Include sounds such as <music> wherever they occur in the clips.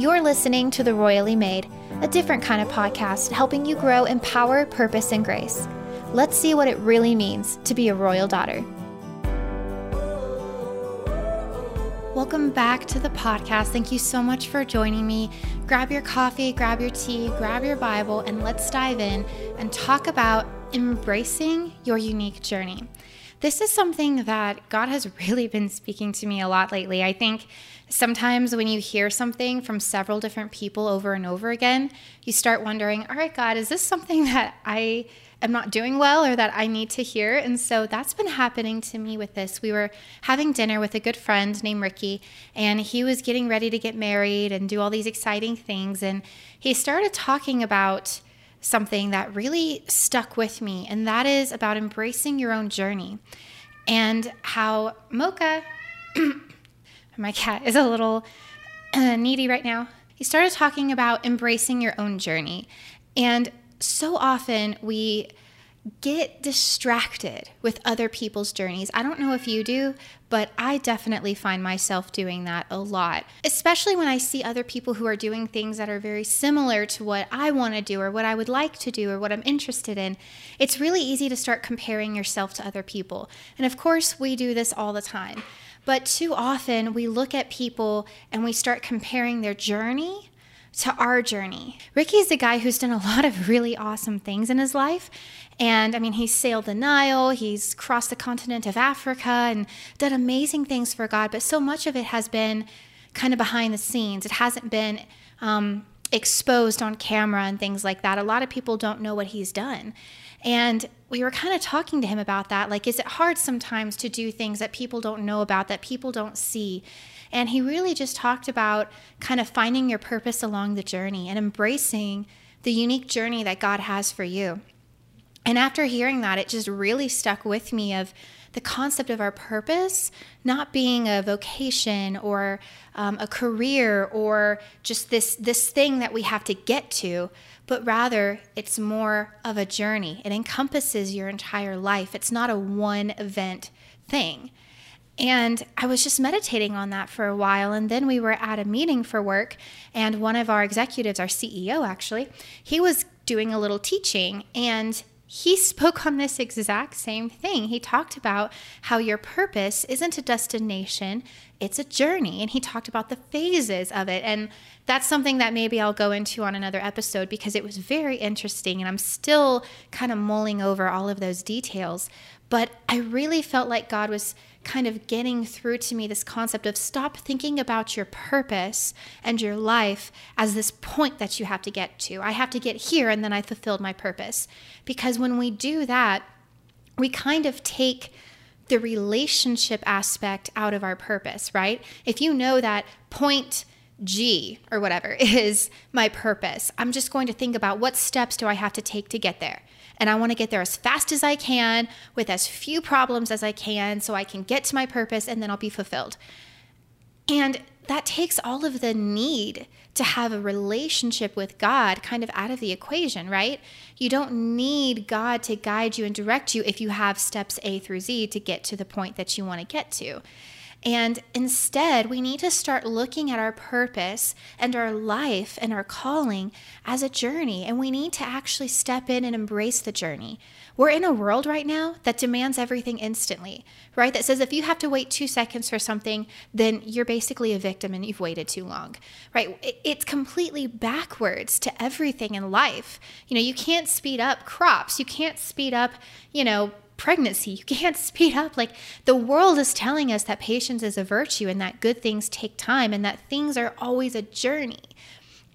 You're listening to The Royally Made, a different kind of podcast helping you grow in power, purpose, and grace. Let's see what it really means to be a royal daughter. Welcome back to the podcast. Thank you so much for joining me. Grab your coffee, grab your tea, grab your Bible, and let's dive in and talk about embracing your unique journey. This is something that God has really been speaking to me a lot lately. I think sometimes when you hear something from several different people over and over again, you start wondering, all right, God, is this something <laughs> that I am not doing well or that I need to hear. And so that's been happening to me with this. We were having dinner with a good friend named Ricky, and he was getting ready to get married and do all these exciting things. And he started talking about something that really stuck with me, and that is about embracing your own journey and how Mocha, <clears throat> my cat, is a little uh, needy right now. He started talking about embracing your own journey. And so often we get distracted with other people's journeys. I don't know if you do, but I definitely find myself doing that a lot, especially when I see other people who are doing things that are very similar to what I want to do or what I would like to do or what I'm interested in. It's really easy to start comparing yourself to other people. And of course, we do this all the time. But too often we look at people and we start comparing their journey to our journey. Ricky is a guy who's done a lot of really awesome things in his life. And I mean, he's sailed the Nile, he's crossed the continent of Africa, and done amazing things for God. But so much of it has been kind of behind the scenes. It hasn't been um, exposed on camera and things like that. A lot of people don't know what he's done. And we were kind of talking to him about that. Like, is it hard sometimes to do things that people don't know about, that people don't see? And he really just talked about kind of finding your purpose along the journey and embracing the unique journey that God has for you. And after hearing that, it just really stuck with me of the concept of our purpose not being a vocation or um, a career or just this this thing that we have to get to, but rather it's more of a journey. It encompasses your entire life. It's not a one event thing. And I was just meditating on that for a while. And then we were at a meeting for work, and one of our executives, our CEO actually, he was doing a little teaching. And he spoke on this exact same thing. He talked about how your purpose isn't a destination, it's a journey. And he talked about the phases of it. And that's something that maybe I'll go into on another episode because it was very interesting. And I'm still kind of mulling over all of those details. But I really felt like God was kind of getting through to me this concept of stop thinking about your purpose and your life as this point that you have to get to. I have to get here and then I fulfilled my purpose. Because when we do that, we kind of take the relationship aspect out of our purpose, right? If you know that point G or whatever <laughs> is my purpose, I'm just going to think about what steps do I have to take to get there and I want to get there as fast as I can with as few problems as I can so I can get to my purpose and then I'll be fulfilled. And that takes all of the need to have a relationship with God kind of out of the equation, right? You don't need God to guide you and direct you if you have steps A through Z to get to the point that you want to get to. And instead, we need to start looking at our purpose and our life and our calling as a journey. And we need to actually step in and embrace the journey. We're in a world right now that demands everything instantly, right? That says if you have to wait two seconds for something, then you're basically a victim and you've waited too long, right? It's completely backwards to everything in life. You know, you can't speed up crops, you can't speed up, you know, pregnancy. You can't <laughs> speed up. Like the world is telling us that patience is a virtue and that good things take time and that things are always a journey.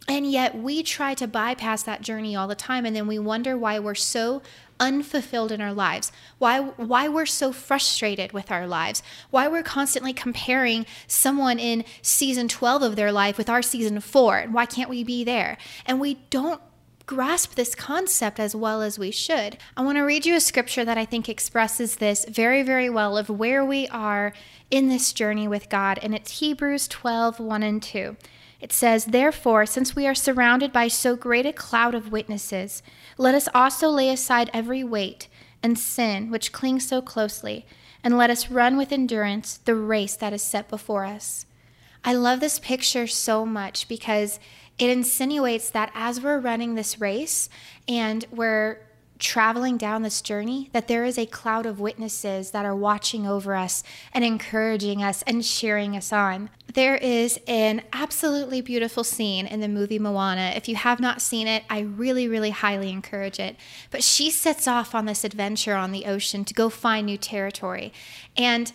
And yet we try to bypass that journey all the time and then we wonder why we're so unfulfilled in our lives. Why why we're so frustrated with our lives. Why we're constantly comparing someone in season 12 of their life with our season 4 and why can't we be there? And we don't grasp this concept as well as we should. I want to read you a scripture that I think expresses this very, very well of where we are in this journey with God, and it's Hebrews 12 1 and 2. It says, Therefore, since we are surrounded by so great a cloud of witnesses, let us also lay aside every weight and sin which clings so closely, and let us run with endurance the race that is set before us. I love this picture so much because it insinuates that as we're running this race and we're traveling down this journey that there is a cloud of witnesses that are watching over us and encouraging us and cheering us on. There is an absolutely beautiful scene in the movie Moana. If you have not seen it, I really, really highly encourage it. But she sets off on this adventure on the ocean to go find new territory. And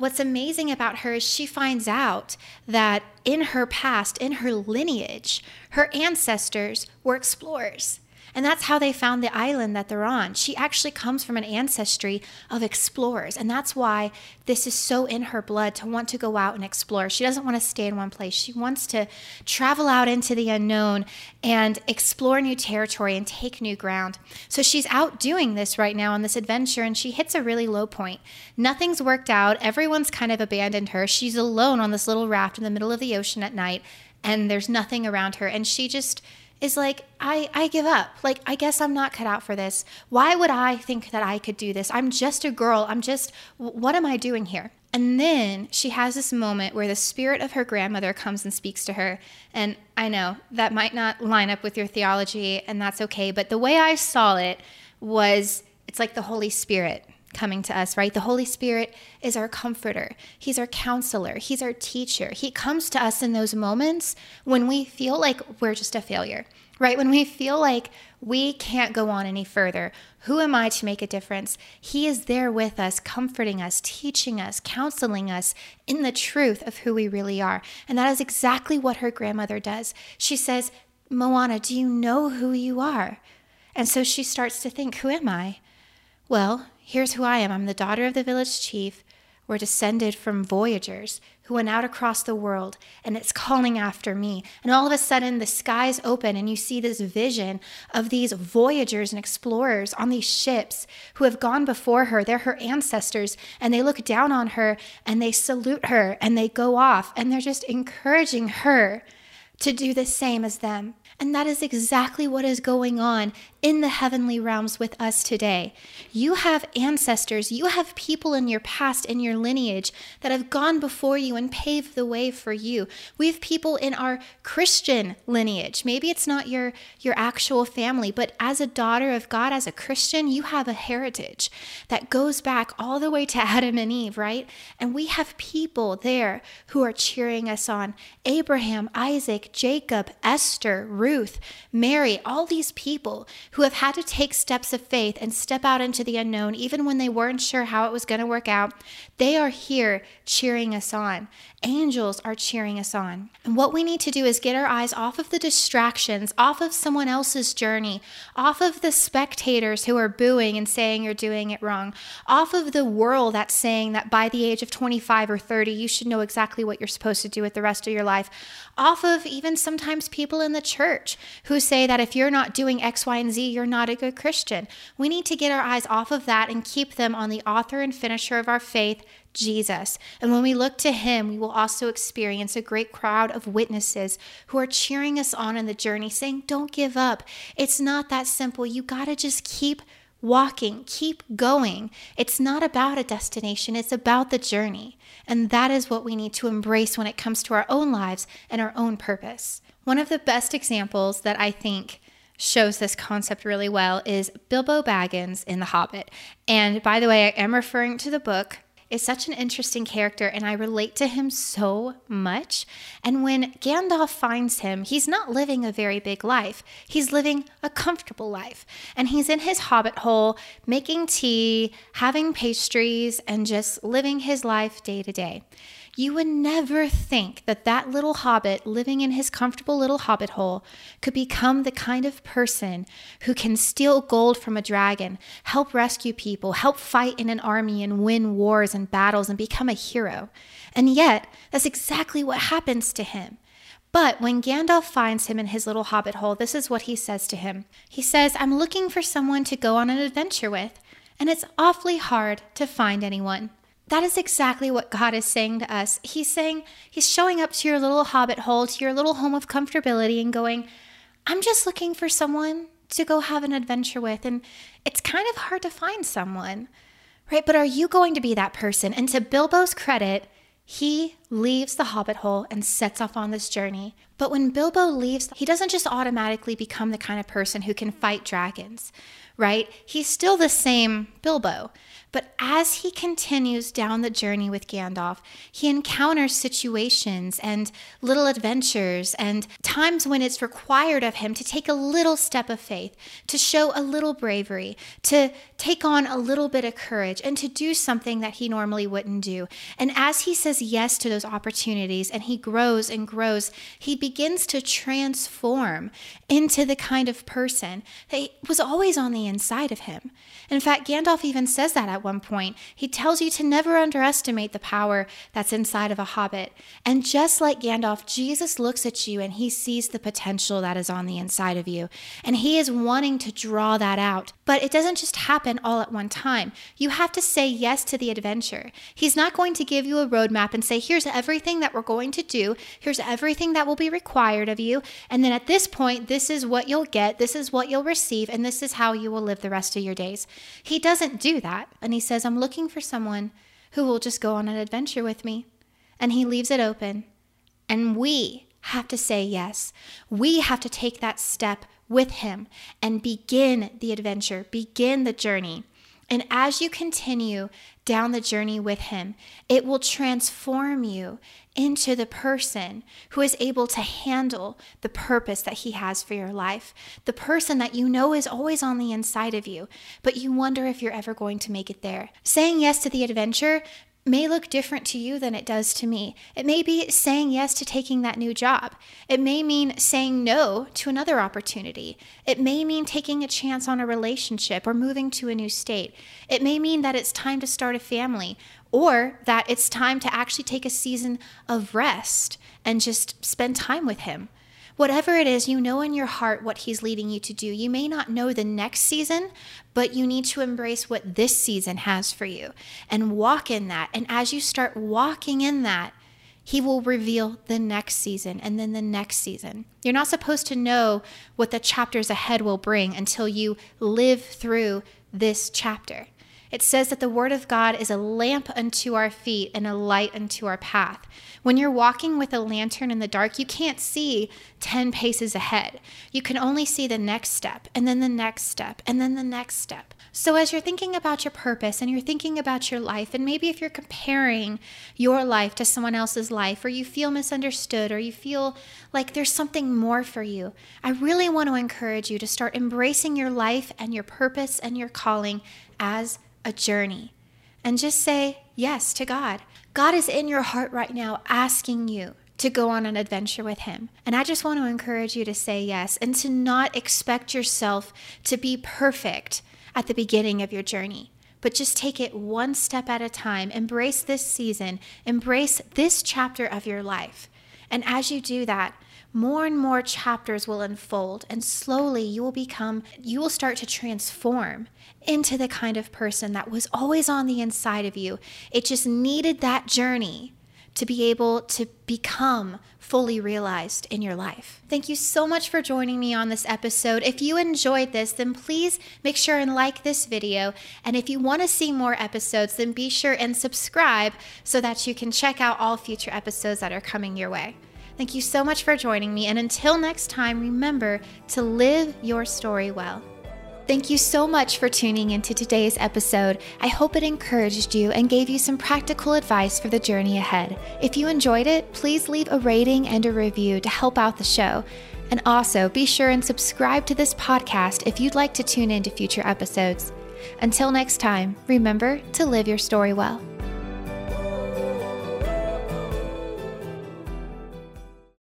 what's amazing about her is she finds out that in her past, in her lineage, her ancestors were explorers. And that's how they found the island that they're on. She actually comes from an ancestry of explorers. And that's why this is so in her blood to want to go out and explore. She doesn't want to stay in one place. She wants to travel out into the unknown and explore new territory and take new ground. So she's out doing this right now on this adventure and she hits a really low point. Nothing's worked out. Everyone's kind of abandoned her. She's alone on this little raft in the middle of the ocean at night and there's nothing around her. And she just is like, I, I give up. Like, I guess I'm not cut out for this. Why would I think that I could do this? I'm just a girl. I'm just, what am I doing here? And then she has this moment where the spirit of her grandmother comes and speaks to her. And I know that might not line up with your theology, and that's okay. But the way I saw it was it's like the Holy Spirit coming to us, right? The Holy Spirit is our comforter. He's our counselor. He's our teacher. He comes to us in those moments when we feel like we're just a failure, right? When we feel like we can't go on any further. Who am I to make a difference? He is there with us, comforting us, teaching us, counseling us in the truth of who we really are. And that is exactly what her grandmother does. She says, Moana, do you know who you are? And so she starts to think, Who am I? Well, Here's who I am I'm the daughter of the village chief. We're descended from voyagers who went out across the world, and it's calling after me. And all of a sudden, the skies open, and you see this vision of these voyagers and explorers on these ships who have gone before her. They're her ancestors, and they look down on her and they salute her and they go off, and they're just encouraging her to do the same as them. And that is exactly what is going on in the heavenly realms with us today. You have ancestors, you have people in your past, in your lineage that have gone before you and paved the way for you. We have people in our Christian lineage. Maybe it's not your, your actual family, but as a daughter of God, as a Christian, you have a heritage that goes back all the way to <laughs> Adam and Eve, right? And we have people there who are cheering us on Abraham, Isaac, Jacob, Esther, Ruth, Mary, all these people who have had to take steps of faith and step out into the unknown, even when they weren't sure how it was going to work out, they are here cheering us on. Angels are cheering us on. And what we need to do is get our eyes off of the distractions, off of someone else's journey, off of the spectators who are booing and saying you're doing it wrong, off of the world that's saying that by the age of 25 or 30, you should know exactly what you're supposed to do with the rest of your life, off of even sometimes people in the church who say that if you're not doing X, Y, and Z, you're not a good Christian. We need to get our eyes off of that and keep them on the author and finisher of our faith, Jesus. And when we look to him, we will also experience a great crowd of witnesses who are cheering us on in the journey, saying, Don't give up. It's not that simple. You got to just keep walking, keep going. It's not about a destination, it's about the journey. And that is what we need to embrace when it comes to our own lives and our own purpose. One of the best examples that I think shows this concept really well is Bilbo Baggins in The Hobbit. And by the way, I am referring to the book is such an interesting character and I relate to him so much. And when Gandalf finds him, he's not living a very big life. He's living a comfortable life. And he's in his hobbit hole, making tea, having pastries, and just living his life day to day. You would never think that that little hobbit living in his comfortable little hobbit hole could become the kind of person who can steal gold from a dragon, help rescue people, help fight in an army and win wars and battles and become a hero. And yet, that's exactly what happens to him. But when Gandalf finds him in his little hobbit hole, this is what he says to him. He says, I'm looking for someone to go on an adventure with, and it's awfully hard to find anyone. That is exactly what God is saying to us. He's saying, He's showing up to your little hobbit hole, to your little home of comfortability, and going, I'm just looking for someone to go have an adventure with. And it's kind of hard to find someone, right? But are you going to be that person? And to Bilbo's credit, he leaves the hobbit hole and sets off on this journey. But when Bilbo leaves, he doesn't just automatically become the kind of person who can fight dragons, right? He's still the same Bilbo. But as he continues down the journey with Gandalf, he encounters situations and little adventures and times when it's required of him to take a little step of faith, to show a little bravery, to take on a little bit of courage, and to do something that he normally wouldn't do. And as he says yes to those opportunities and he grows and grows, he begins to transform into the kind of person that was always on the inside of him. In fact, Gandalf even says that at one point. He tells you to never underestimate the power that's inside of a hobbit. And just like Gandalf, Jesus looks at you and he sees the potential that is on the inside of you. And he is wanting to draw that out. But it doesn't just happen all at one time. You have to say yes to the adventure. He's not going to give you a roadmap and say, here's everything that we're going to do, here's everything that will be required of you. And then at this point, this is what you'll get, this is what you'll receive, and this is how you will live the rest of your days. He doesn't do that. And he says, I'm looking for someone who will just go on an adventure with me. And he leaves it open. And we have to say yes. We have to take that step with him and begin the adventure, begin the journey. And as you continue down the journey with Him, it will transform you into the person who is able to handle the purpose that He has for your life. The person that you know is always on the inside of you, but you wonder if you're ever going to make it there. Saying yes to the adventure may look different to you than it does to me. It may be saying yes to taking that new job. It may mean saying no to another opportunity. It may mean taking a chance on a relationship or moving to a new state. It may mean that it's time to start a family or that it's time to actually take a season of rest and just spend time with Him. Whatever it is, you know in your heart what He's leading you to do. You may not know the next season, but you need to embrace what this season has for you and walk in that. And as you start walking in that, he will reveal the next season and then the next season. You're not supposed to know what the chapters ahead will bring until you live through this chapter. It says that the Word of God is a lamp unto our feet and a light unto our path. When you're walking with a lantern in the dark, you can't see 10 paces ahead. You can only see the next step, and then the next step, and then the next step. So, as you're thinking about your purpose and you're thinking about your life, and maybe if you're comparing your life to someone else's life, or you feel misunderstood, or you feel like there's something more for you, I really want to encourage you to start embracing your life and your purpose and your calling as a journey and just say yes to God. God is in your heart right now asking you to go on an adventure with Him. And I just want to encourage you to say yes and to not expect yourself to be perfect at the beginning of your journey. But just take it one step at a time. Embrace this season. Embrace this chapter of your life. And as you do that, more and more chapters will unfold, and slowly you will become, you will start to transform into the kind of person that was always on the inside of you. It just needed that journey to be able to become fully realized in your life. Thank you so much for joining me on this episode. If you enjoyed this, then please make sure and like this video. And if you want to see more episodes, then be sure and subscribe so that you can check out all future episodes that are coming your way. Thank you so much for joining me. And until next time, remember to live your story well. Thank you so much for tuning into today's episode. I hope it encouraged you and gave you some practical advice for the journey ahead. If you enjoyed it, please leave a rating and a review to help out the show. And also be sure and subscribe to this podcast if you'd like to tune in to future episodes. Until next time, remember to live your story well.